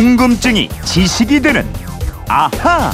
궁금증이 지식이 되는 아하.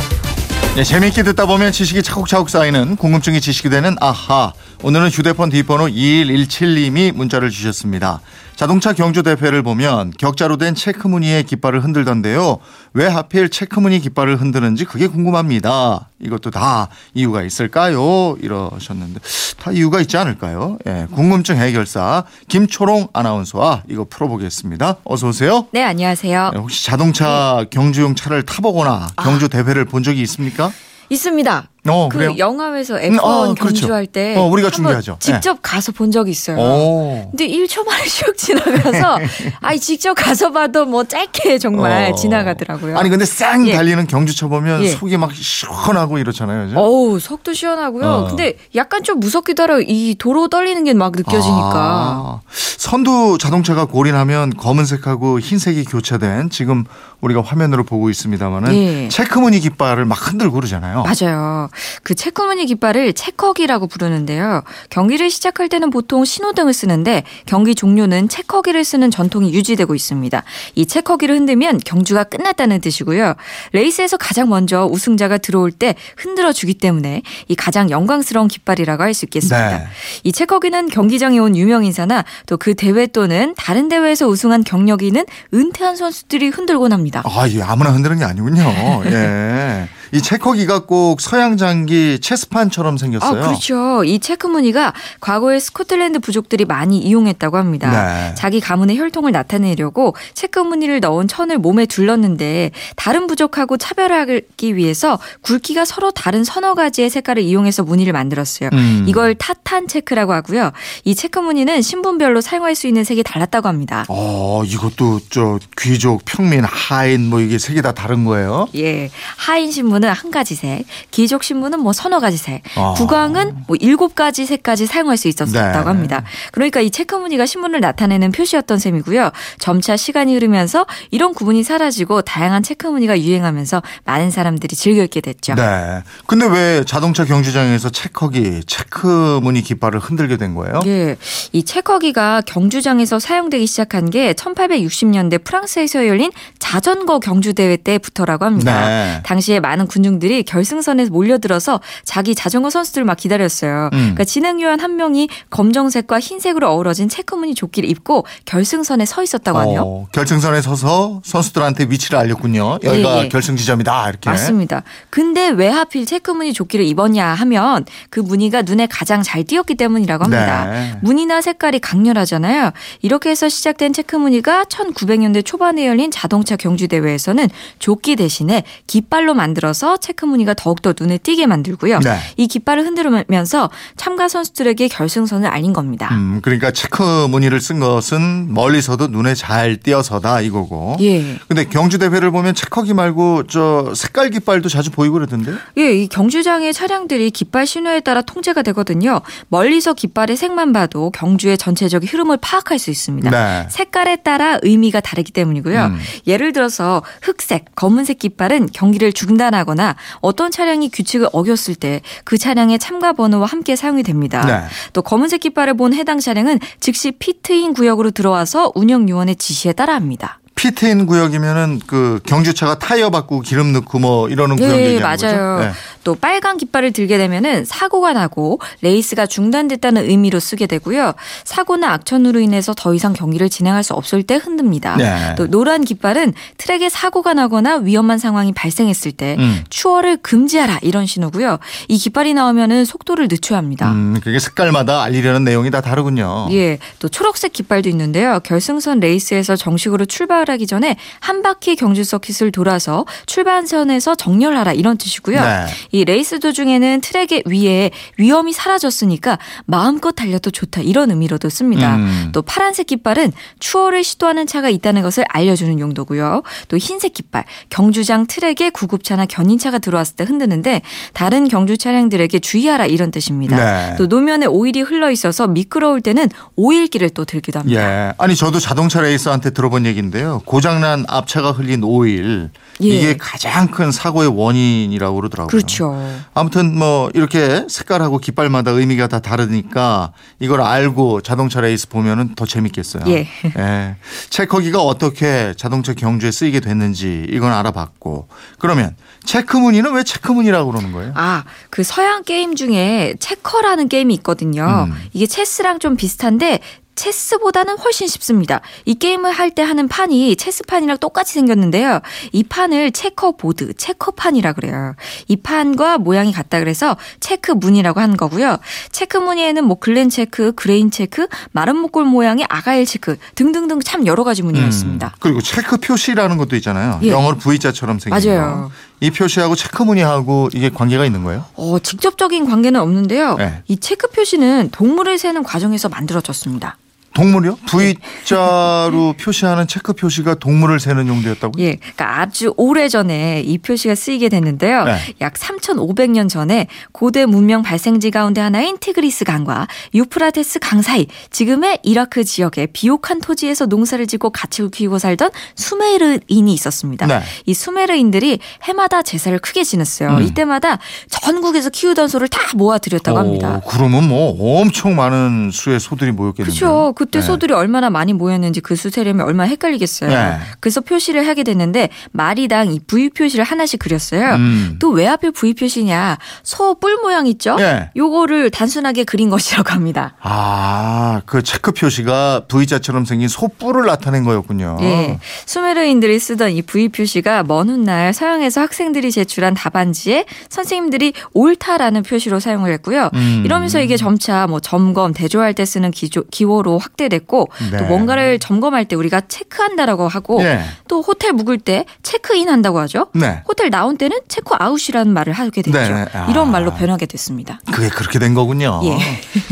네, 재미있게 듣다 보면 지식이 차곡차곡 쌓이는 궁금증이 지식이 되는 아하. 오늘은 휴대폰 뒷번호 2117님이 문자를 주셨습니다. 자동차 경주 대회를 보면 격자로 된 체크 무늬의 깃발을 흔들던데요. 왜 하필 체크 무늬 깃발을 흔드는지 그게 궁금합니다. 이것도 다 이유가 있을까요? 이러셨는데 다 이유가 있지 않을까요? 예, 궁금증 해결사 김초롱 아나운서와 이거 풀어보겠습니다. 어서 오세요. 네, 안녕하세요. 네, 혹시 자동차 경주용 차를 타보거나 경주 대회를 본 적이 있습니까? 있습니다. 어, 그 그래요? 영화에서 F1 음, 어, 그렇죠. 경주할 때 어, 우리가 준비하죠. 네. 직접 가서 본 적이 있어요. 오. 근데 1초 만에 슉 지나가서 아이 직접 가서 봐도 뭐 짧게 정말 어. 지나가더라고요. 아니 근데 쌩 예. 달리는 경주차 보면 예. 속이 막 시원하고 이렇잖아요. 그죠? 어우, 속도 시원하고요. 어. 근데 약간 좀 무섭기도 하고 이 도로 떨리는 게 막 느껴지니까. 아, 선두 자동차가 골인하면 검은색하고 흰색이 교차된 지금 우리가 화면으로 보고 있습니다만은 예. 체크무늬 깃발을 막 흔들고 그러잖아요. 맞아요. 그 체크무늬 깃발을 체커기라고 부르는데요. 경기를 시작할 때는 보통 신호등을 쓰는데 경기 종료는 체커기를 쓰는 전통이 유지되고 있습니다. 이 체커기를 흔들면 경주가 끝났다는 뜻이고요. 레이스에서 가장 먼저 우승자가 들어올 때 흔들어 주기 때문에 이 가장 영광스러운 깃발이라고 할 수 있겠습니다. 네. 이 체커기는 경기장에 온 유명 인사나 또 그 대회 또는 다른 대회에서 우승한 경력이 있는 은퇴한 선수들이 흔들곤 합니다. 아, 이게 아무나 흔드는 게 아니군요. 예. 이 체커기가 꼭 서양 장기 체스판처럼 생겼어요. 아, 그렇죠. 이 체크 무늬가 과거에 스코틀랜드 부족들이 많이 이용했다고 합니다. 네. 자기 가문의 혈통을 나타내려고 체크 무늬를 넣은 천을 몸에 둘렀는데 다른 부족하고 차별하기 위해서 굵기가 서로 다른 서너 가지의 색깔을 이용해서 무늬를 만들었어요. 음. 이걸 타탄 체크라고 하고요. 이 체크 무늬는 신분별로 사용할 수 있는 색이 달랐다고 합니다. 어, 이것도 저 귀족, 평민, 하인 뭐 이게 색이 다 다른 거예요? 예. 하인 신 문은 한 가지 색, 귀족 신문은 뭐 서너 가지 색, 아. 국왕은 뭐 일곱 가지 색까지 사용할 수 있었다고 네. 합니다. 그러니까 이 체크 무늬가 신분을 나타내는 표시였던 셈이고요. 점차 시간이 흐르면서 이런 구분이 사라지고 다양한 체크 무늬가 유행하면서 많은 사람들이 즐겨 입게 됐죠. 네. 근데 왜 자동차 경주장에서 체커기, 체크 무늬 깃발을 흔들게 된 거예요? 예. 이 체커기가 경주장에서 사용되기 시작한 게 1860년대 프랑스에서 열린 자전거 경주 대회 때부터라고 합니다. 네. 당시에 많은 군중들이 결승선에 몰려들어서 자기 자전거 선수들 막 기다렸어요. 음. 그러니까 진행 요원 한 명이 검정색과 흰색으로 어우러진 체크무늬 조끼를 입고 결승선에 서 있었다고 하네요. 어, 결승선에 서서 선수들한테 위치를 알렸군요. 여기가 예, 예. 결승 지점이다 이렇게. 맞습니다. 근데 왜 하필 체크무늬 조끼를 입었냐 하면 그 무늬가 눈에 가장 잘 띄었기 때문이라고 합니다. 네. 무늬나 색깔이 강렬하잖아요. 이렇게 해서 시작된 체크무늬가 1900년대 초반에 열린 자동차 경주 대회에서는 조끼 대신에 깃발로 만들어서 체크 무늬가 더욱더 눈에 띄게 만들고요. 네. 이 깃발을 흔들면서 참가 선수들에게 결승선을 알린 겁니다. 음, 그러니까 체크 무늬를 쓴 것은 멀리서도 눈에 잘 띄어서다 이거고. 예. 근데 경주 대회를 보면 체커기 말고 저 색깔 깃발도 자주 보이고 그러던데요? 예, 이 경주장의 차량들이 깃발 신호에 따라 통제가 되거든요. 멀리서 깃발의 색만 봐도 경주의 전체적인 흐름을 파악할 수 있습니다. 네. 색깔에 따라 의미가 다르기 때문이고요. 음. 예를 들어서 흑색, 검은색 깃발은 경기를 중단 하거나 어떤 차량이 규칙을 어겼을 때 그 차량의 참가 번호와 함께 사용이 됩니다. 네. 또 검은색 깃발을 본 해당 차량은 즉시 피트인 구역으로 들어와서 운영 요원의 지시에 따라합니다. 피트인 구역이면은 그 경주차가 타이어 바꾸고 기름 넣고 뭐 이러는 구역 네, 얘기하는 맞아요. 네. 또 빨간 깃발을 들게 되면은 사고가 나고 레이스가 중단됐다는 의미로 쓰게 되고요. 사고나 악천후로 인해서 더 이상 경기를 진행할 수 없을 때 흔듭니다. 네. 또 노란 깃발은 트랙에 사고가 나거나 위험한 상황이 발생했을 때 음. 추월을 금지하라 이런 신호고요. 이 깃발이 나오면은 속도를 늦춰야 합니다. 음, 그게 색깔마다 알리려는 내용이 다 다르군요. 예, 또 초록색 깃발도 있는데요. 결승선 레이스에서 정식으로 출발 하기 전에 한 바퀴 경주 서킷을 돌아서 출발선에서 정렬하라 이런 뜻이고요. 네. 이 레이스 도중에는 트랙의 위에 위험이 사라졌으니까 마음껏 달려도 좋다 이런 의미로도 씁니다. 음. 또 파란색 깃발은 추월을 시도하는 차가 있다는 것을 알려주는 용도고요. 또 흰색 깃발 경주장 트랙에 구급차나 견인차가 들어왔을 때 흔드는데 다른 경주 차량들에게 주의하라 이런 뜻입니다. 네. 또 노면에 오일이 흘러 있어서 미끄러울 때는 오일기를 또 들기도 합니다. 예. 아니 저도 자동차 레이서한테 들어본 얘기인데요. 고장난 앞차가 흘린 오일 예. 이게 가장 큰 사고의 원인이라고 그러더라고요. 그렇죠. 아무튼 뭐 이렇게 색깔하고 깃발마다 의미가 다 다르니까 이걸 알고 자동차 레이스 보면은 더 재밌겠어요. 예. 예. 체커기가 어떻게 자동차 경주에 쓰이게 됐는지 이건 알아봤고 그러면 체크무늬는 왜 체크무늬라고 그러는 거예요? 아, 그 서양 게임 중에 체커라는 게임이 있거든요. 음. 이게 체스랑 좀 비슷한데 체스보다는 훨씬 쉽습니다. 이 게임을 할 때 하는 판이 체스판이랑 똑같이 생겼는데요. 이 판을 checkerboard, 체커판이라 그래요. 이 판과 모양이 같다 그래서 체크무늬라고 하는 거고요. 체크무늬에는 뭐 글렌 체크, 그레인 체크, 마름모꼴 모양의 아가일 체크 등등등 참 여러 가지 무늬가 있습니다. 그리고 체크 표시라는 것도 있잖아요. 예. 영어로 V자처럼 생긴 맞아요. 거. 이 표시하고 체크무늬하고 이게 관계가 있는 거예요? 어, 직접적인 관계는 없는데요. 네. 이 체크 표시는 동물을 세는 과정에서 만들어졌습니다. 동물이요? V자로 표시하는 체크 표시가 동물을 세는 용도였다고요? 예, 그러니까 아주 오래 전에 이 표시가 쓰이게 됐는데요. 네. 약 3,500년 전에 고대 문명 발생지 가운데 하나인 티그리스 강과 유프라테스 강 사이, 지금의 이라크 지역의 비옥한 토지에서 농사를 짓고 가축을 키우고 살던 수메르인이 있었습니다. 네. 이 수메르인들이 해마다 제사를 크게 지냈어요. 음. 이때마다 전국에서 키우던 소를 다 모아 들였다고 합니다. 오, 그러면 뭐 엄청 많은 수의 소들이 모였겠는데. 그렇죠. 그때 네. 소들이 얼마나 많이 모였는지 그 수 세려면 얼마나 헷갈리겠어요. 네. 그래서 표시를 하게 됐는데 마리당 이 V 표시를 하나씩 그렸어요. 음. 또왜 하필 V 표시냐? 소 뿔 모양 있죠? 예. 요거를 단순하게 그린 것이라고 합니다. 아, 그 체크 표시가 V자처럼 생긴 소 뿔을 나타낸 거였군요. 예. 수메르인들이 쓰던 이 V 표시가 먼 훗날 서양에서 학생들이 제출한 답안지에 선생님들이 옳다라는 표시로 사용을 했고요. 음. 이러면서 이게 점차 뭐 점검, 대조할 때 쓰는 기조, 기호로 확 대됐고 네. 또 뭔가를 점검할 때 우리가 체크한다라고 하고 예. 또 호텔 묵을 때 체크인 한다고 하죠. 네. 호텔 나온 때는 체크 아웃이라는 말을 하게 됐죠. 네. 아. 이런 말로 변하게 됐습니다. 그게 그렇게 된 거군요. 예.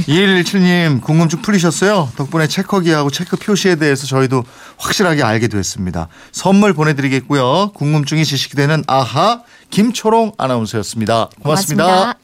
2117님 궁금증 풀리셨어요? 덕분에 체커기하고 체크 표시에 대해서 저희도 확실하게 알게 됐습니다. 선물 보내드리겠고요. 궁금증이 지식이 되는 아하 김초롱 아나운서였습니다 고맙습니다. 고맙습니다.